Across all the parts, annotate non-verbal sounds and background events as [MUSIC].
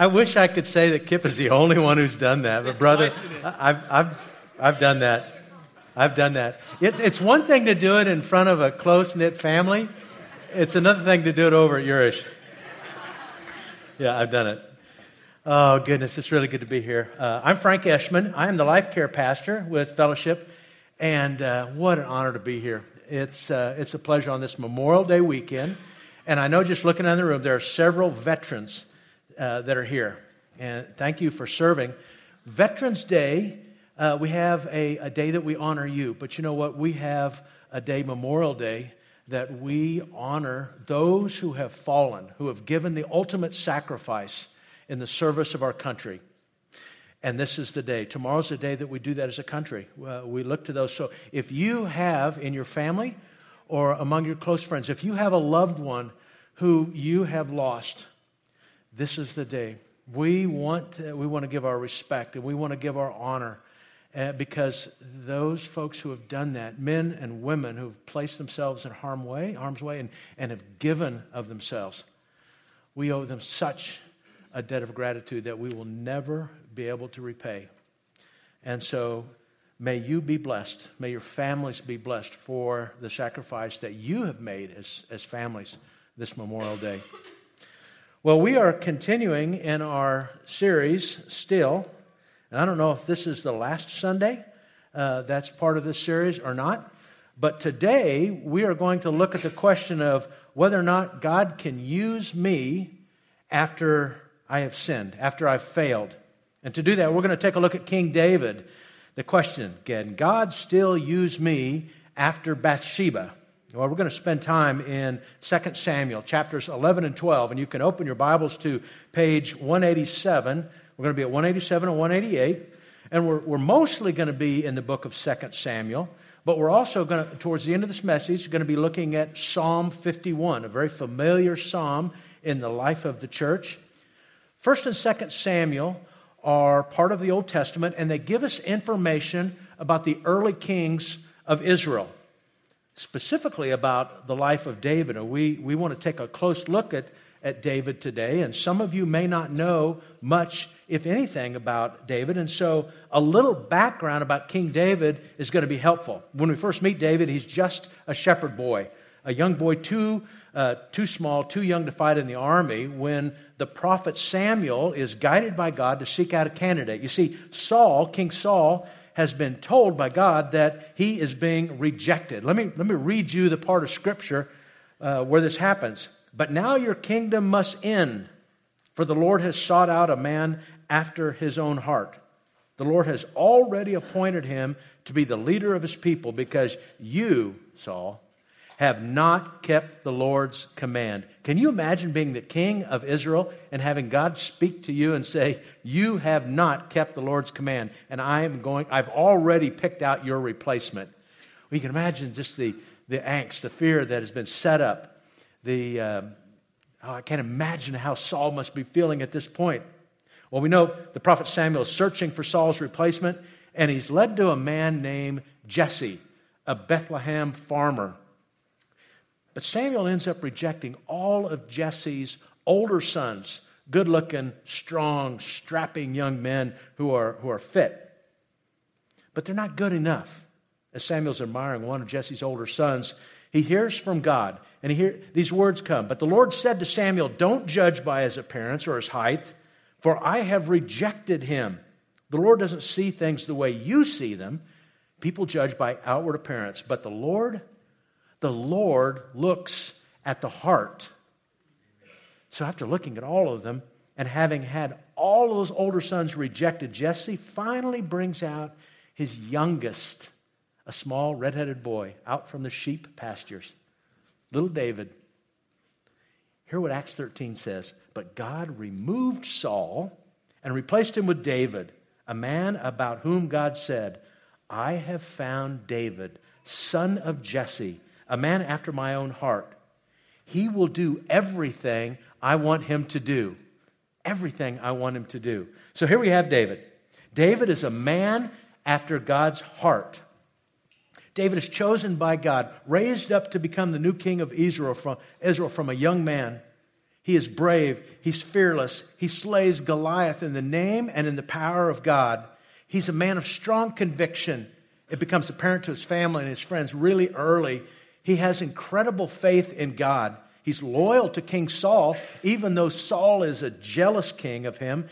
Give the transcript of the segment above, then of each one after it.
I wish I could say that Kip is the only one who's done that, but brother, I've, I've, I've done that. I've done that. It's, it's one thing to do it in front of a close knit family, it's another thing to do it over at Urish. Yeah, I've done it. Oh, goodness, it's really good to be here. Uh, I'm Frank Eschman. I am the life care pastor with Fellowship, and uh, what an honor to be here. It's, uh, it's a pleasure on this Memorial Day weekend. And I know just looking in the room, there are several veterans uh, that are here. And thank you for serving. Veterans Day, uh, we have a, a day that we honor you. But you know what? We have a day, Memorial Day, that we honor those who have fallen, who have given the ultimate sacrifice in the service of our country. And this is the day. Tomorrow's the day that we do that as a country. Uh, we look to those. So if you have in your family or among your close friends, if you have a loved one who you have lost, this is the day. We want to, we want to give our respect and we want to give our honor uh, because those folks who have done that, men and women who have placed themselves in harm way, harm's way and, and have given of themselves, we owe them such a debt of gratitude that we will never be able to repay. And so may you be blessed. May your families be blessed for the sacrifice that you have made as, as families this Memorial Day. Well, we are continuing in our series still. And I don't know if this is the last Sunday uh, that's part of this series or not. But today we are going to look at the question of whether or not God can use me after I have sinned, after I've failed. And to do that, we're going to take a look at King David. The question, can God still use me after Bathsheba? Well, we're going to spend time in 2 Samuel, chapters 11 and 12. And you can open your Bibles to page 187. We're going to be at 187 and 188. And we're, we're mostly going to be in the book of 2 Samuel. But we're also going to, towards the end of this message, going to be looking at Psalm 51, a very familiar psalm in the life of the church. First and Second Samuel are part of the Old Testament, and they give us information about the early kings of Israel, specifically about the life of David. And we, we want to take a close look at, at David today. And some of you may not know much, if anything, about David. And so a little background about King David is going to be helpful. When we first meet David, he's just a shepherd boy, a young boy, too, uh, too small, too young to fight in the army, when the prophet Samuel is guided by God to seek out a candidate. You see, Saul, King Saul, has been told by God that he is being rejected. Let me, let me read you the part of Scripture uh, where this happens. But now your kingdom must end, for the Lord has sought out a man after his own heart. The Lord has already appointed him to be the leader of his people because you, Saul, have not kept the Lord's command. Can you imagine being the king of Israel and having God speak to you and say, You have not kept the Lord's command, and I am going, I've already picked out your replacement? We can imagine just the, the angst, the fear that has been set up. The, uh, oh, I can't imagine how Saul must be feeling at this point. Well, we know the prophet Samuel is searching for Saul's replacement, and he's led to a man named Jesse, a Bethlehem farmer. But Samuel ends up rejecting all of Jesse's older sons, good looking, strong, strapping young men who are, who are fit. But they're not good enough. As Samuel's admiring one of Jesse's older sons, he hears from God, and he hear, these words come. But the Lord said to Samuel, Don't judge by his appearance or his height, for I have rejected him. The Lord doesn't see things the way you see them. People judge by outward appearance, but the Lord the Lord looks at the heart. So after looking at all of them and having had all of those older sons rejected, Jesse finally brings out his youngest, a small redheaded boy, out from the sheep pastures, little David. Hear what Acts 13 says. But God removed Saul and replaced him with David, a man about whom God said, I have found David, son of Jesse a man after my own heart. He will do everything I want him to do. Everything I want him to do. So here we have David. David is a man after God's heart. David is chosen by God, raised up to become the new king of Israel from, Israel from a young man. He is brave. He's fearless. He slays Goliath in the name and in the power of God. He's a man of strong conviction. It becomes apparent to his family and his friends really early. He has incredible faith in God. He's loyal to King Saul, even though Saul is a jealous king of him.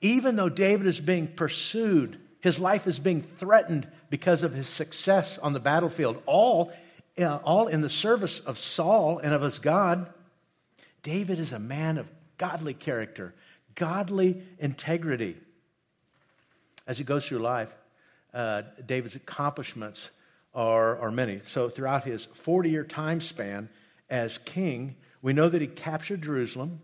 Even though David is being pursued, his life is being threatened because of his success on the battlefield, all, uh, all in the service of Saul and of his God. David is a man of godly character, godly integrity. As he goes through life, uh, David's accomplishments are, are many. So, throughout his 40 year time span as king, we know that he captured Jerusalem,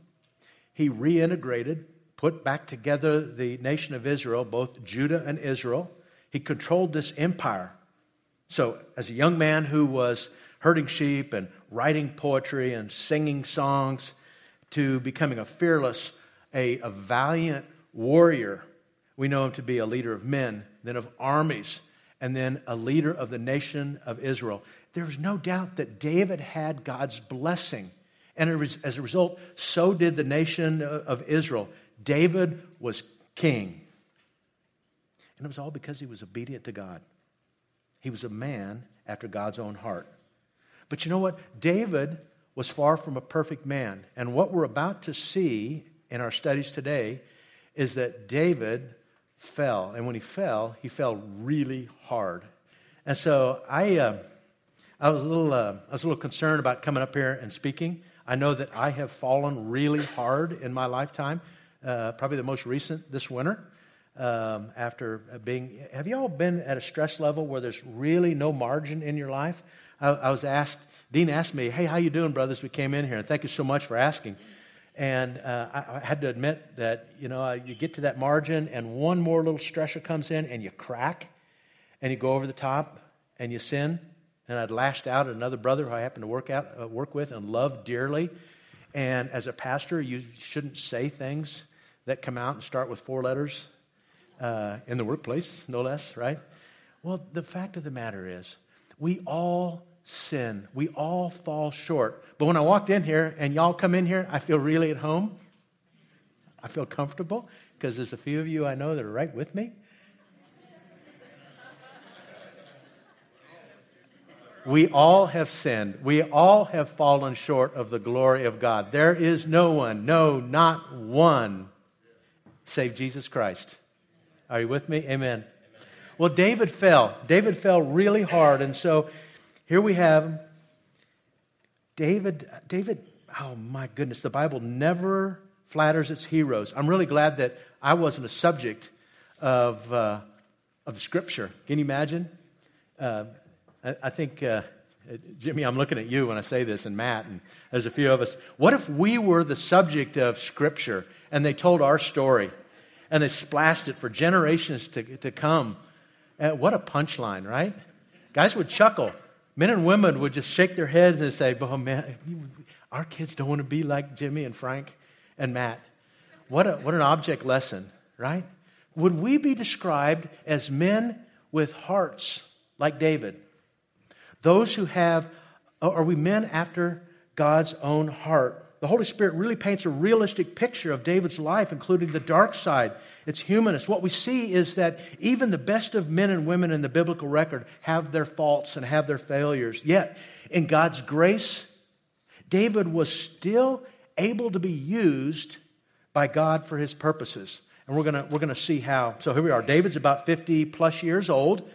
he reintegrated, put back together the nation of Israel, both Judah and Israel. He controlled this empire. So, as a young man who was herding sheep and writing poetry and singing songs to becoming a fearless, a, a valiant warrior. We know him to be a leader of men, then of armies, and then a leader of the nation of Israel. There is no doubt that David had God's blessing. And as a result, so did the nation of Israel. David was king. And it was all because he was obedient to God. He was a man after God's own heart. But you know what? David was far from a perfect man. And what we're about to see in our studies today is that David fell. And when he fell, he fell really hard. And so I, uh, I, was a little, uh, I was a little concerned about coming up here and speaking. I know that I have fallen really hard in my lifetime, uh, probably the most recent this winter. Um, after being, have you all been at a stress level where there's really no margin in your life? I, I was asked, Dean asked me, hey, how you doing, brothers? We came in here, and thank you so much for asking. And uh, I, I, had to admit that, you know, uh, you get to that margin, and one more little stressor comes in, and you crack, and you go over the top, and you sin. And I'd lashed out at another brother who I happened to work, out, uh, work with and love dearly. And as a pastor, you shouldn't say things that come out and start with four letters uh, in the workplace, no less, right? Well, the fact of the matter is, we all sin. We all fall short. But when I walked in here and y'all come in here, I feel really at home. I feel comfortable because there's a few of you I know that are right with me. We all have sinned. We all have fallen short of the glory of God. There is no one, no, not one, save Jesus Christ. Are you with me? Amen. Well, David fell. David fell really hard. And so here we have David. David, oh my goodness, the Bible never flatters its heroes. I'm really glad that I wasn't a subject of, uh, of Scripture. Can you imagine? Uh, I, I, think, uh, Jimmy, I'm looking at you when I say this, and Matt, and there's a few of us. What if we were the subject of Scripture and they told our story and they splashed it for generations to, to come? Uh, what a punchline, right? Guys would chuckle. Men and women would just shake their heads and say, Oh, man, our kids don't want to be like Jimmy and Frank and Matt. What, a, what an object lesson, right? Would we be described as men with hearts like David? Those who have, are we men after God's own heart? The Holy Spirit really paints a realistic picture of David's life, including the dark side it's humanist. What we see is that even the best of men and women in the biblical record have their faults and have their failures. Yet, in God's grace, David was still able to be used by God for his purposes. And we're going we're going to see how. So here we are. David's about 50 plus years old,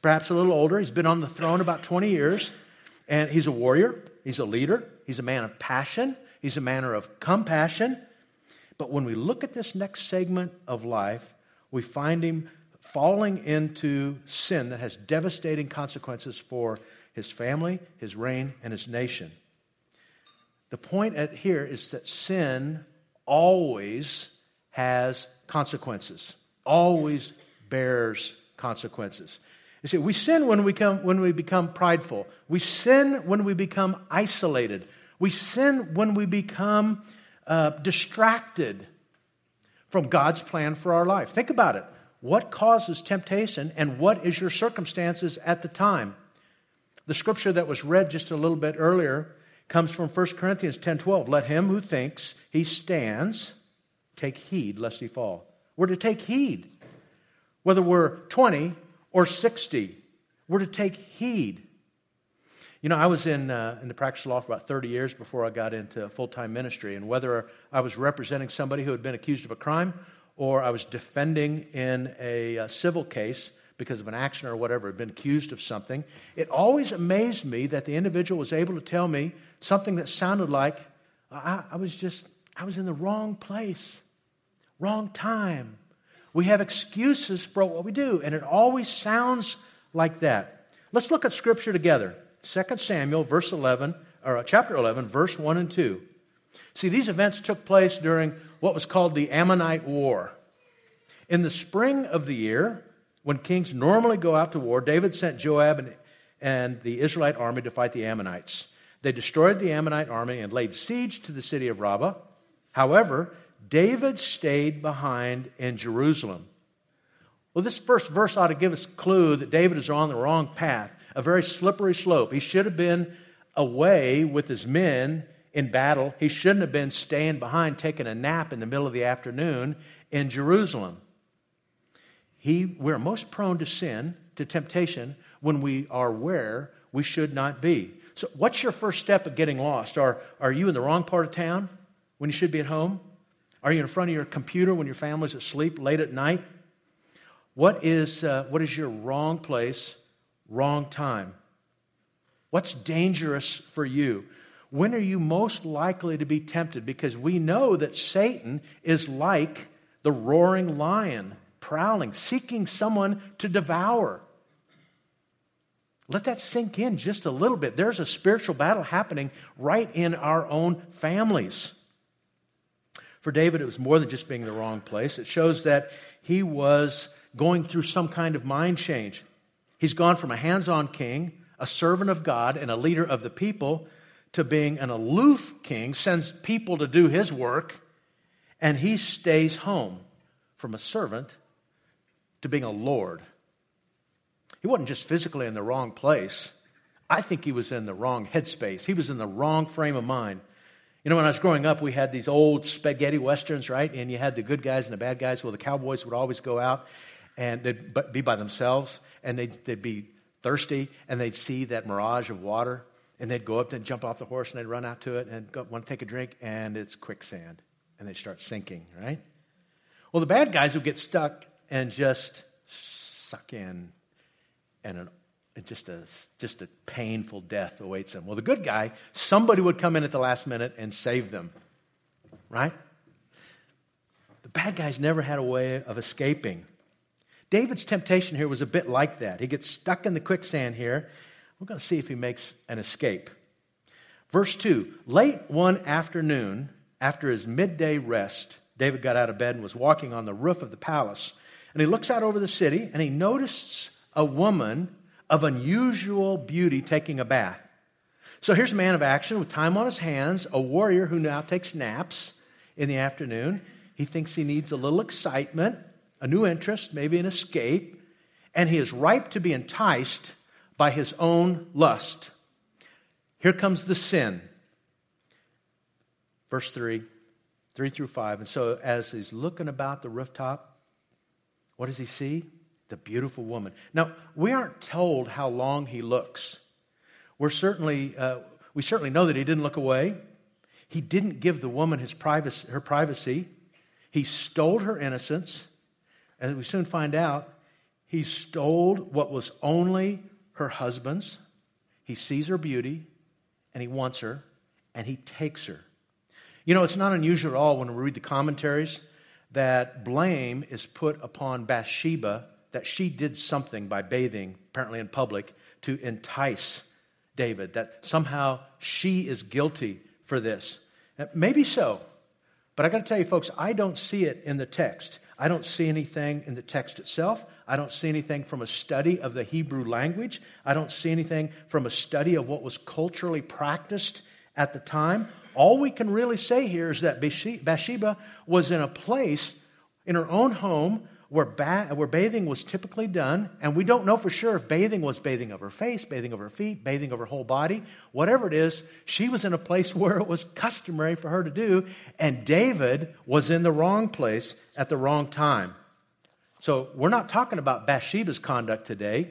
perhaps a little older. He's been on the throne about 20 years. And he's a warrior, he's a leader, he's a man of passion, he's a man of compassion. But when we look at this next segment of life, we find him falling into sin that has devastating consequences for his family, his reign, and his nation. The point at here is that sin always has consequences, always bears consequences. You see, we sin when we, come, when we become prideful. We sin when we become isolated. We sin when we become uh, distracted from God's plan for our life. Think about it. What causes temptation and what is your circumstances at the time? The scripture that was read just a little bit earlier comes from 1 Corinthians 10:12. Let him who thinks he stands take heed lest he fall. We're to take heed. Whether we're 20 or 60, we're to take heed. You know, I was in, uh, in the practice of law for about 30 years before I got into full time ministry, and whether I was representing somebody who had been accused of a crime or I was defending in a, a civil case because of an action or whatever, had been accused of something, it always amazed me that the individual was able to tell me something that sounded like I, I was just, I was in the wrong place, wrong time. We have excuses for what we do, and it always sounds like that. Let's look at Scripture together. 2 Samuel, verse 11, or uh, chapter 11, verse 1 and 2. See, these events took place during what was called the Ammonite War. In the spring of the year, when kings normally go out to war, David sent Joab and, and the Israelite army to fight the Ammonites. They destroyed the Ammonite army and laid siege to the city of Rabbah. However, David stayed behind in Jerusalem. Well, this first verse ought to give us a clue that David is on the wrong path, a very slippery slope. He should have been away with his men in battle. He shouldn't have been staying behind taking a nap in the middle of the afternoon in Jerusalem. He, we're most prone to sin, to temptation, when we are where we should not be. So, what's your first step of getting lost? Are, are you in the wrong part of town when you should be at home? Are you in front of your computer when your family's asleep late at night? What is, uh, what is your wrong place, wrong time? What's dangerous for you? When are you most likely to be tempted? Because we know that Satan is like the roaring lion, prowling, seeking someone to devour. Let that sink in just a little bit. There's a spiritual battle happening right in our own families. For David, it was more than just being in the wrong place. It shows that he was going through some kind of mind change. He's gone from a hands on king, a servant of God, and a leader of the people to being an aloof king, sends people to do his work, and he stays home from a servant to being a lord. He wasn't just physically in the wrong place. I think he was in the wrong headspace. He was in the wrong frame of mind. You know, when I was growing up, we had these old spaghetti westerns, right? And you had the good guys and the bad guys. Well, the cowboys would always go out and they'd be by themselves and they'd, they'd be thirsty and they'd see that mirage of water and they'd go up and jump off the horse and they'd run out to it and go, want to take a drink and it's quicksand and they start sinking, right? Well, the bad guys would get stuck and just suck in and an, just, a, just a painful death awaits them. Well, the good guy, somebody would come in at the last minute and save them, right? The bad guys never had a way of escaping. David's temptation here was a bit like that. He gets stuck in the quicksand here. We're going to see if he makes an escape. Verse 2 Late one afternoon, after his midday rest, David got out of bed and was walking on the roof of the palace. And he looks out over the city and he notices a woman of unusual beauty taking a bath. So here's a man of action with time on his hands, a warrior who now takes naps in the afternoon. He thinks he needs a little excitement a new interest, maybe an escape, and he is ripe to be enticed by his own lust. Here comes the sin. Verse 3, 3 through 5. And so, as he's looking about the rooftop, what does he see? The beautiful woman. Now, we aren't told how long he looks. We're certainly, uh, we certainly know that he didn't look away. He didn't give the woman his privacy, her privacy. He stole her innocence. As we soon find out, he stole what was only her husband's. He sees her beauty and he wants her and he takes her. You know, it's not unusual at all when we read the commentaries that blame is put upon Bathsheba that she did something by bathing, apparently in public, to entice David, that somehow she is guilty for this. Maybe so, but I got to tell you, folks, I don't see it in the text. I don't see anything in the text itself. I don't see anything from a study of the Hebrew language. I don't see anything from a study of what was culturally practiced at the time. All we can really say here is that Bathsheba was in a place in her own home where, ba- where bathing was typically done, and we don't know for sure if bathing was bathing of her face, bathing of her feet, bathing of her whole body, whatever it is, she was in a place [LAUGHS] where it was customary for her to do, and David was in the wrong place at the wrong time. So we're not talking about Bathsheba's conduct today.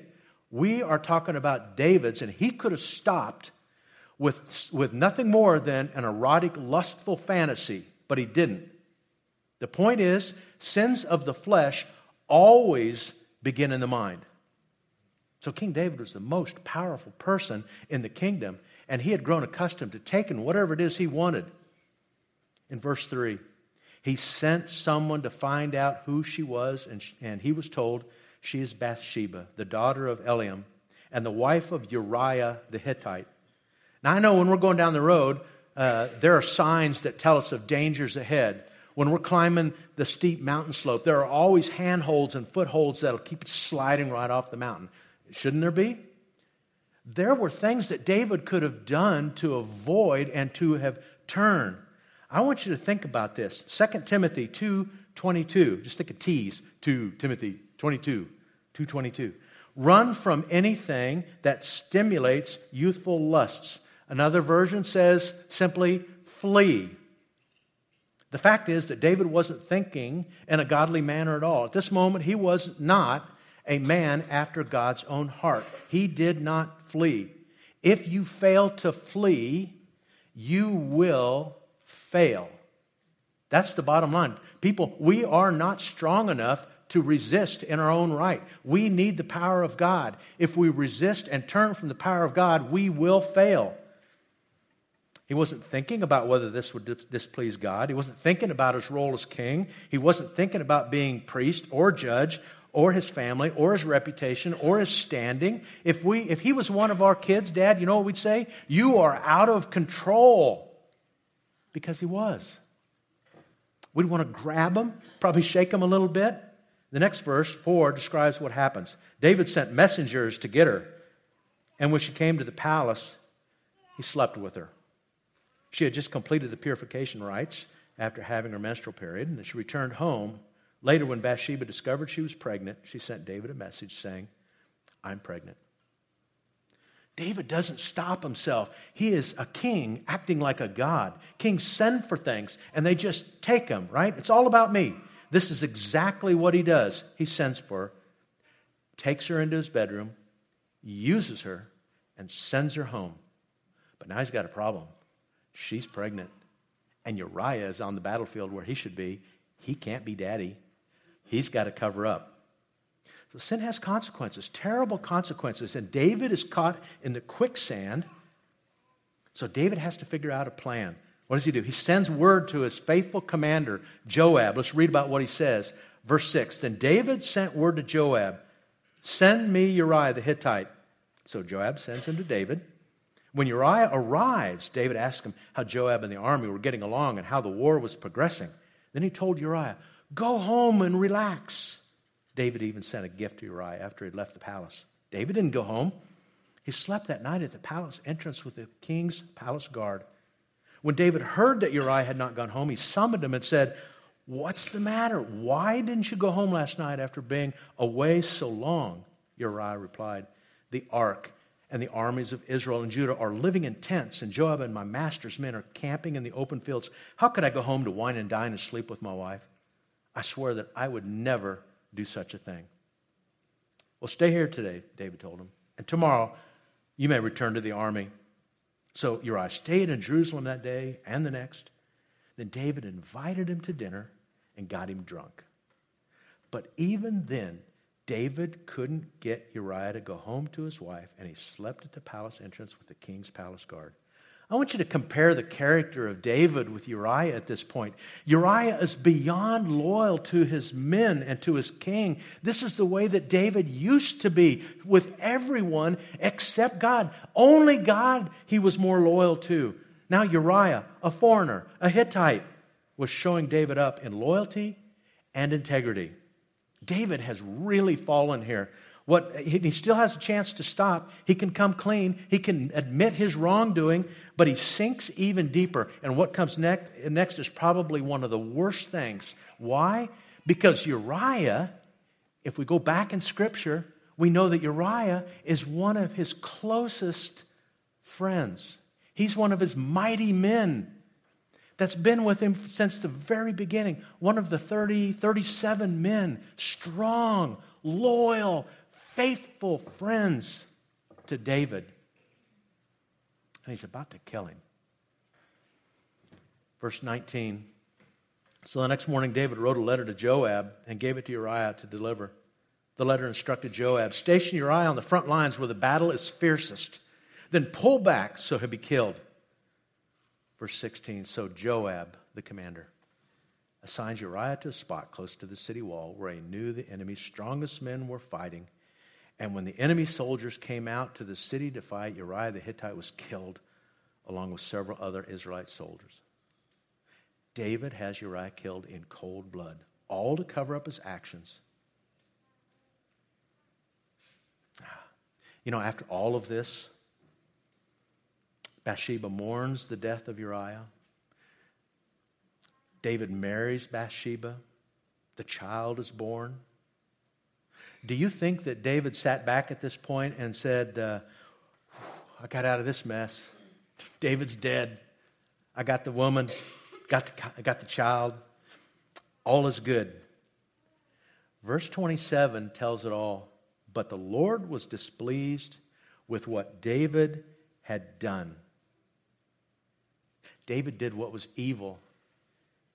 We are talking about David's, and he could have stopped with, with nothing more than an erotic, lustful fantasy, but he didn't. The point is, sins of the flesh always begin in the mind. So King David was the most powerful person in the kingdom, and he had grown accustomed to taking whatever it is he wanted. In verse 3, he sent someone to find out who she was, and, and he was told, She is Bathsheba, the daughter of Eliam, and the wife of Uriah the Hittite. Now, I know when we're going down the road, uh, there are signs that tell us of dangers ahead. When we're climbing the steep mountain slope, there are always handholds and footholds that'll keep it sliding right off the mountain. Shouldn't there be? There were things that David could have done to avoid and to have turned. I want you to think about this. 2 Timothy 2:22. Just take a tease. 2 Timothy 22. 222. Run from anything that stimulates youthful lusts. Another version says simply flee the fact is that David wasn't thinking in a godly manner at all. At this moment, he was not a man after God's own heart. He did not flee. If you fail to flee, you will fail. That's the bottom line. People, we are not strong enough to resist in our own right. We need the power of God. If we resist and turn from the power of God, we will fail. He wasn't thinking about whether this would displease God. He wasn't thinking about his role as king. He wasn't thinking about being priest or judge or his family or his reputation or his standing. If, we, if he was one of our kids, Dad, you know what we'd say? You are out of control. Because he was. We'd want to grab him, probably shake him a little bit. The next verse, 4, describes what happens. David sent messengers to get her. And when she came to the palace, he slept with her. She had just completed the purification rites after having her menstrual period, and she returned home. Later, when Bathsheba discovered she was pregnant, she sent David a message saying, I'm pregnant. David doesn't stop himself. He is a king acting like a god. Kings send for things and they just take them, right? It's all about me. This is exactly what he does. He sends for her, takes her into his bedroom, uses her, and sends her home. But now he's got a problem. She's pregnant. And Uriah is on the battlefield where he should be. He can't be daddy. He's got to cover up. So sin has consequences, terrible consequences. And David is caught in the quicksand. So David has to figure out a plan. What does he do? He sends word to his faithful commander, Joab. Let's read about what he says. Verse 6 Then David sent word to Joab, Send me Uriah the Hittite. So Joab sends him to David. When Uriah arrives, David asks him how Joab and the army were getting along and how the war was progressing. Then he told Uriah, Go home and relax. David even sent a gift to Uriah after he'd left the palace. David didn't go home. He slept that night at the palace entrance with the king's palace guard. When David heard that Uriah had not gone home, he summoned him and said, What's the matter? Why didn't you go home last night after being away so long? Uriah replied, The ark and the armies of Israel and Judah are living in tents, and Joab and my master's men are camping in the open fields. How could I go home to wine and dine and sleep with my wife? I swear that I would never do such a thing. Well, stay here today, David told him, and tomorrow you may return to the army. So Uriah stayed in Jerusalem that day and the next. Then David invited him to dinner and got him drunk. But even then, David couldn't get Uriah to go home to his wife, and he slept at the palace entrance with the king's palace guard. I want you to compare the character of David with Uriah at this point. Uriah is beyond loyal to his men and to his king. This is the way that David used to be with everyone except God. Only God he was more loyal to. Now, Uriah, a foreigner, a Hittite, was showing David up in loyalty and integrity. David has really fallen here. What, he still has a chance to stop. He can come clean. He can admit his wrongdoing, but he sinks even deeper. And what comes next, next is probably one of the worst things. Why? Because Uriah if we go back in Scripture, we know that Uriah is one of his closest friends. He's one of his mighty men that's been with him since the very beginning. One of the 30, 37 men, strong, loyal, faithful friends to David. And he's about to kill him. Verse 19. So the next morning, David wrote a letter to Joab and gave it to Uriah to deliver. The letter instructed Joab Station Uriah on the front lines where the battle is fiercest. Then pull back so he'll be killed. Verse 16 So Joab, the commander, assigns Uriah to a spot close to the city wall where he knew the enemy's strongest men were fighting. And when the enemy soldiers came out to the city to fight, Uriah the Hittite was killed along with several other Israelite soldiers. David has Uriah killed in cold blood, all to cover up his actions. Ah. You know, after all of this, Bathsheba mourns the death of Uriah. David marries Bathsheba. The child is born. Do you think that David sat back at this point and said, uh, I got out of this mess? David's dead. I got the woman, got the, got the child. All is good. Verse 27 tells it all. But the Lord was displeased with what David had done. David did what was evil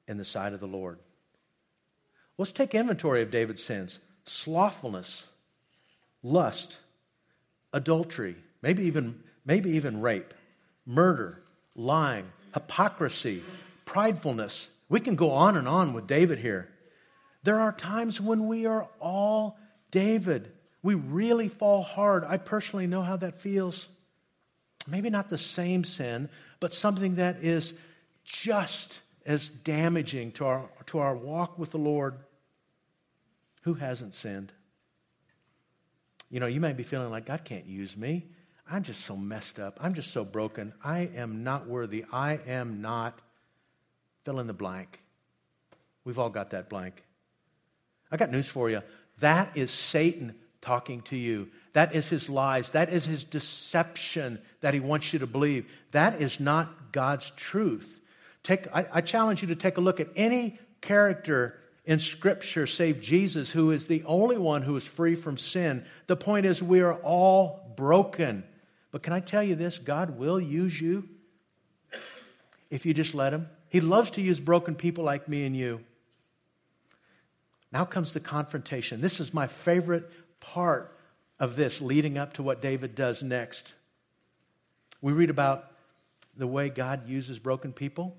in the sight of the Lord. Let's take inventory of David's sins slothfulness, lust, adultery, maybe even, maybe even rape, murder, lying, hypocrisy, pridefulness. We can go on and on with David here. There are times when we are all David. We really fall hard. I personally know how that feels. Maybe not the same sin, but something that is just as damaging to our, to our walk with the Lord. Who hasn't sinned? You know, you may be feeling like God can't use me. I'm just so messed up. I'm just so broken. I am not worthy. I am not. Fill in the blank. We've all got that blank. I got news for you. That is Satan talking to you. That is his lies. That is his deception that he wants you to believe. That is not God's truth. Take, I, I challenge you to take a look at any character in Scripture save Jesus, who is the only one who is free from sin. The point is, we are all broken. But can I tell you this? God will use you if you just let Him. He loves to use broken people like me and you. Now comes the confrontation. This is my favorite part of this leading up to what David does next. We read about the way God uses broken people.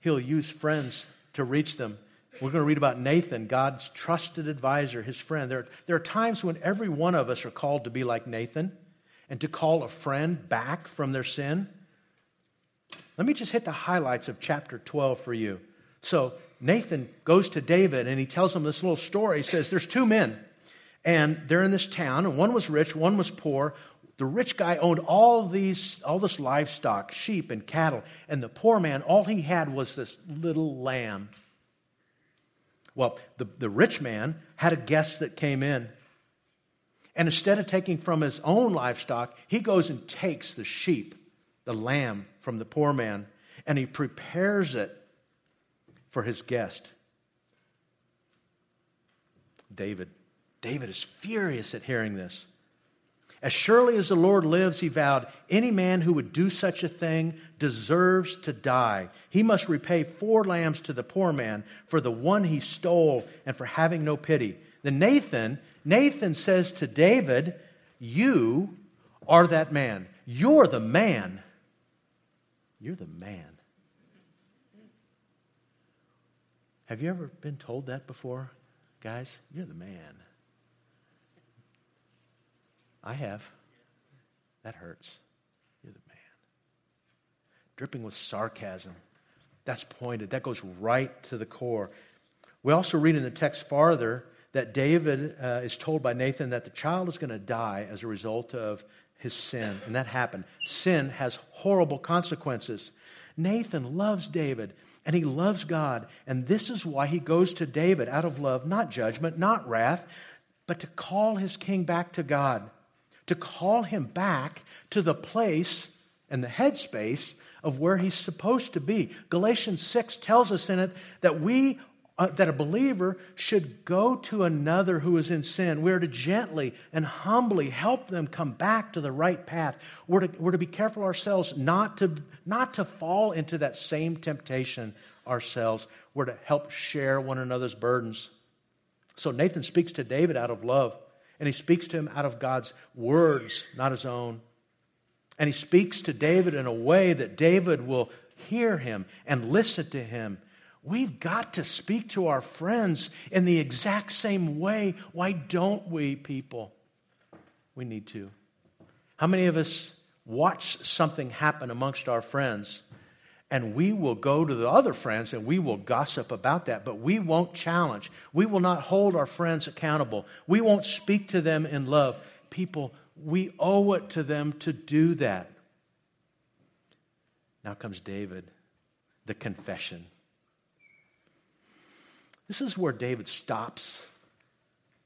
He'll use friends to reach them. We're going to read about Nathan, God's trusted advisor, his friend. There, there are times when every one of us are called to be like Nathan and to call a friend back from their sin. Let me just hit the highlights of chapter 12 for you. So, Nathan goes to David and he tells him this little story. He says, There's two men and they're in this town, and one was rich, one was poor. The rich guy owned all these, all this livestock, sheep and cattle, and the poor man, all he had was this little lamb. Well, the, the rich man had a guest that came in. And instead of taking from his own livestock, he goes and takes the sheep, the lamb from the poor man, and he prepares it for his guest. David David is furious at hearing this. As surely as the Lord lives, he vowed, any man who would do such a thing deserves to die. He must repay four lambs to the poor man for the one he stole and for having no pity. Then Nathan, Nathan says to David, You are that man. You're the man. You're the man. Have you ever been told that before? Guys, you're the man. I have. That hurts. You're the man. Dripping with sarcasm. That's pointed. That goes right to the core. We also read in the text farther that David uh, is told by Nathan that the child is going to die as a result of his sin. And that happened. Sin has horrible consequences. Nathan loves David And he loves God. And this is why he goes to David out of love, not judgment, not wrath, but to call his king back to God, to call him back to the place and the headspace of where he's supposed to be. Galatians 6 tells us in it that we uh, that a believer should go to another who is in sin. We're to gently and humbly help them come back to the right path. We're to, we're to be careful ourselves not to, not to fall into that same temptation ourselves. We're to help share one another's burdens. So Nathan speaks to David out of love, and he speaks to him out of God's words, not his own. And he speaks to David in a way that David will hear him and listen to him We've got to speak to our friends in the exact same way. Why don't we, people? We need to. How many of us watch something happen amongst our friends and we will go to the other friends and we will gossip about that, but we won't challenge. We will not hold our friends accountable. We won't speak to them in love. People, we owe it to them to do that. Now comes David, the confession. This is where David stops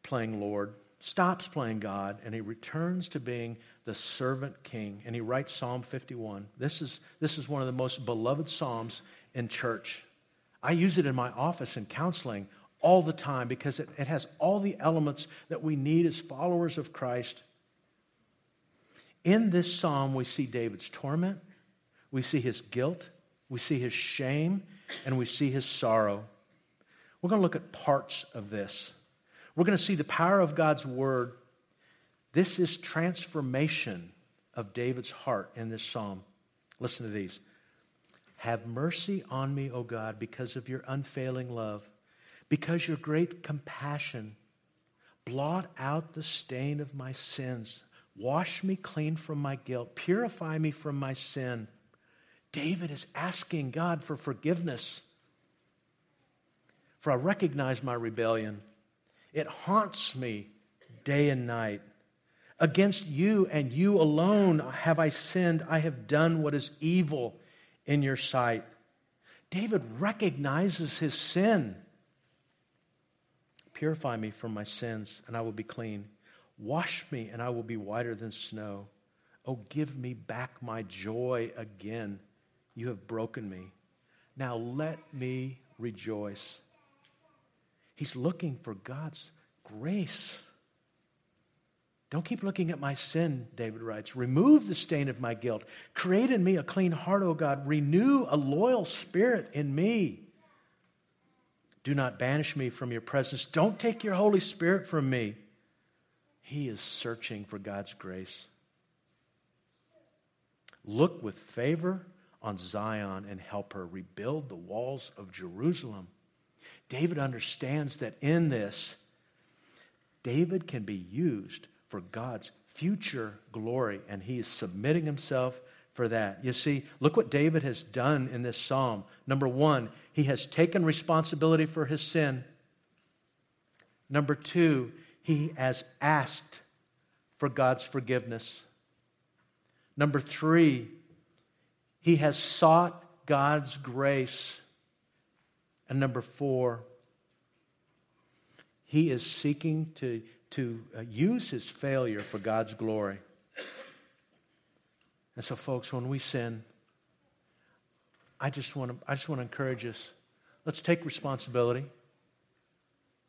playing Lord, stops playing God, and he returns to being the servant king. And he writes Psalm 51. This is, this is one of the most beloved Psalms in church. I use it in my office in counseling all the time because it, it has all the elements that we need as followers of Christ. In this psalm, we see David's torment, we see his guilt, we see his shame, and we see his sorrow. We're going to look at parts of this. We're going to see the power of God's word. This is transformation of David's heart in this psalm. Listen to these. Have mercy on me, O God, because of your unfailing love, because your great compassion. Blot out the stain of my sins. Wash me clean from my guilt. Purify me from my sin. David is asking God for forgiveness for I recognize my rebellion. It haunts me day and night. Against you and you alone have I sinned. I have done what is evil in your sight. David recognizes his sin. Purify me from my sins, and I will be clean. Wash me, and I will be whiter than snow. Oh, give me back my joy again. You have broken me. Now let me rejoice. He's looking for God's grace. Don't keep looking at my sin, David writes. Remove the stain of my guilt. Create in me a clean heart, O God. Renew a loyal spirit in me. Do not banish me from your presence. Don't take your Holy Spirit from me. He is searching for God's grace. Look with favor on Zion and help her rebuild the walls of Jerusalem. David understands that in this, David can be used for God's future glory, and he is submitting himself for that. You see, look what David has done in this psalm. Number one, he has taken responsibility for his sin. Number two, he has asked for God's forgiveness. Number three, he has sought God's grace. And number four, he is seeking to, to uh, use his failure for God's glory. And so, folks, when we sin, I just want to, I just want to encourage us let's take responsibility.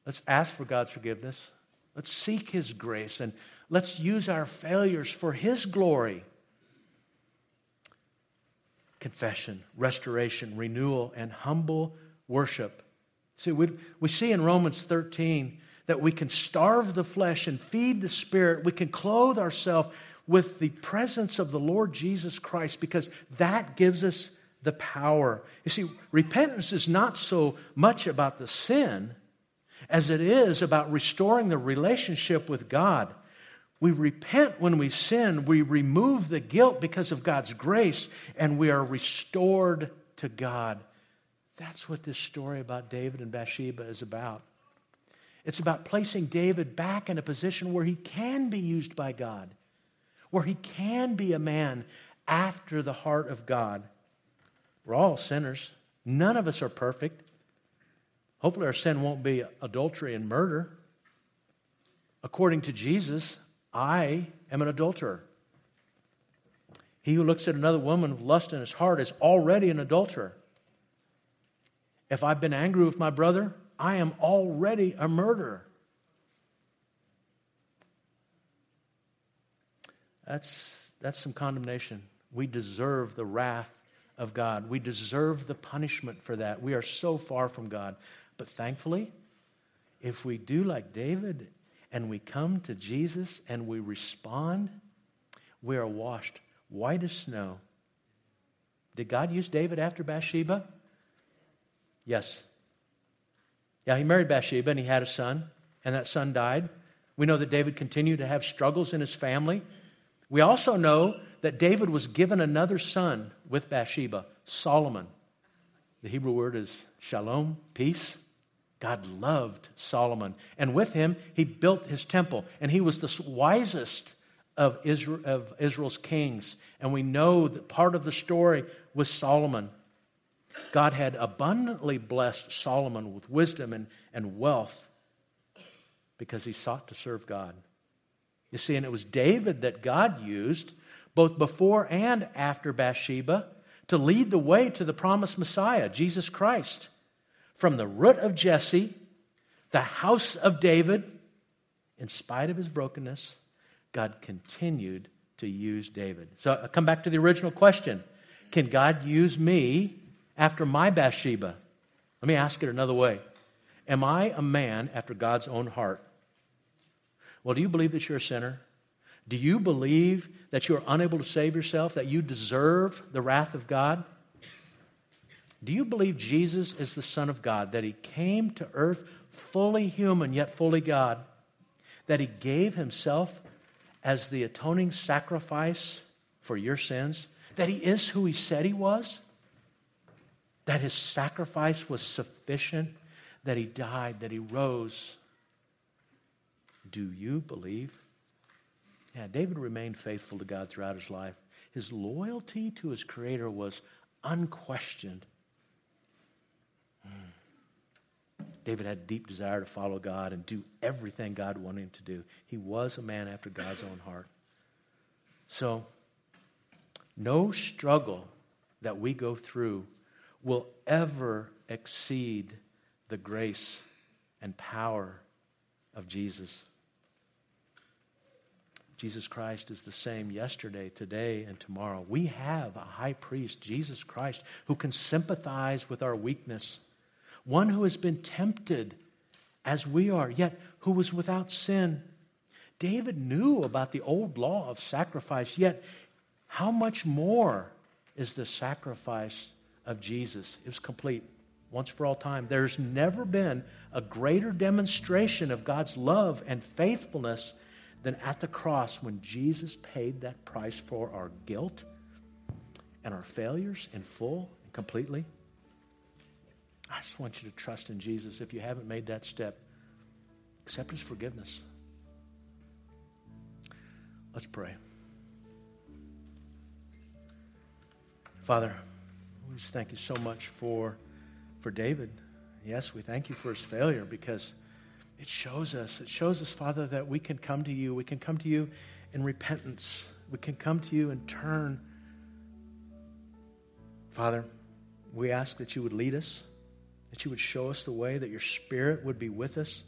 Let's ask for God's forgiveness. Let's seek his grace and let's use our failures for his glory. Confession, restoration, renewal, and humble worship. See, we, we see in Romans 13 that we can starve the flesh and feed the spirit. We can clothe ourselves with the presence of the Lord Jesus Christ because that gives us the power. You see, repentance is not so much about the sin as it is about restoring the relationship with God. We repent when we sin, we remove the guilt because of God's grace, and we are restored to God. That's what this story about David and Bathsheba is about. It's about placing David back in a position where he can be used by God, where he can be a man after the heart of God. We're all sinners. None of us are perfect. Hopefully, our sin won't be adultery and murder. According to Jesus, I am an adulterer. He who looks at another woman with lust in his heart is already an adulterer. If I've been angry with my brother, I am already a murderer. That's, that's some condemnation. We deserve the wrath of God. We deserve the punishment for that. We are so far from God. But thankfully, if we do like David and we come to Jesus and we respond, we are washed white as snow. Did God use David after Bathsheba? Yes. Yeah, he married Bathsheba and he had a son, and that son died. We know that David continued to have struggles in his family. We also know that David was given another son with Bathsheba, Solomon. The Hebrew word is shalom, peace. God loved Solomon. And with him, he built his temple. And he was the wisest of, Israel, of Israel's kings. And we know that part of the story was Solomon. God had abundantly blessed Solomon with wisdom and, and wealth because he sought to serve God. You see, and it was David that God used both before and after Bathsheba to lead the way to the promised Messiah, Jesus Christ from the root of Jesse, the house of David, in spite of his brokenness, God continued to use David. So I come back to the original question Can God use me after my Bathsheba? Let me ask it another way Am I a man after God's own heart? Well, do you believe that you're a sinner? Do you believe that you're unable to save yourself, that you deserve the wrath of God? Do you believe Jesus is the Son of God, that He came to earth fully human yet fully God, that He gave Himself as the atoning sacrifice for your sins, that He is who He said He was, that His sacrifice was sufficient, that He died, that He rose? Do you believe? Yeah, David remained faithful to God throughout his life. His loyalty to his Creator was unquestioned. Hmm. David had a deep desire to follow God and do everything God wanted him to do. He was a man after God's own heart. So, no struggle that we go through will ever exceed the grace and power of Jesus. Jesus Christ is the same yesterday, today, and tomorrow. We have a high priest, Jesus Christ, who can sympathize with our weakness one who has been tempted as we are, yet who was without sin. David knew about the old law of sacrifice, yet how much more is the sacrifice of Jesus? It was complete once for all time. There's never been a greater demonstration of God's love and faithfulness than at the cross when Jesus paid that price for our guilt and our failures in full and completely. I just want you to trust in Jesus. If you haven't made that step, accept his forgiveness. Let's pray. Father, we just thank you so much for, for David. Yes, we thank you for his failure because it shows us, it shows us, Father, that we can come to you. We can come to you in repentance. We can come to you and turn. Father, we ask that you would lead us that you would show us the way, that your Spirit would be with us.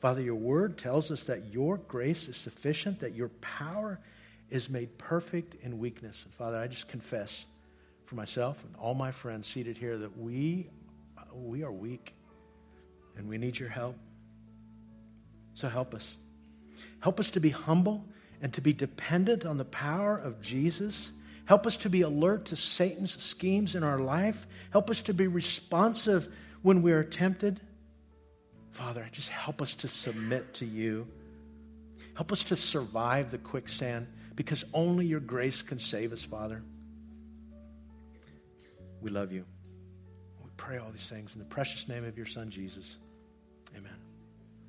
Father, your word tells us that your grace is sufficient, that your power is made perfect in weakness. And Father, I just confess for myself and all my friends seated here that we, we are weak and we need your help. So help us. Help us to be humble and to be dependent on the power of Jesus Help us to be alert to Satan's schemes in our life. Help us to be responsive when we are tempted. Father, just help us to submit to you. Help us to survive the quicksand because only your grace can save us, Father. We love you. We pray all these things in the precious name of your Son, Jesus. Amen.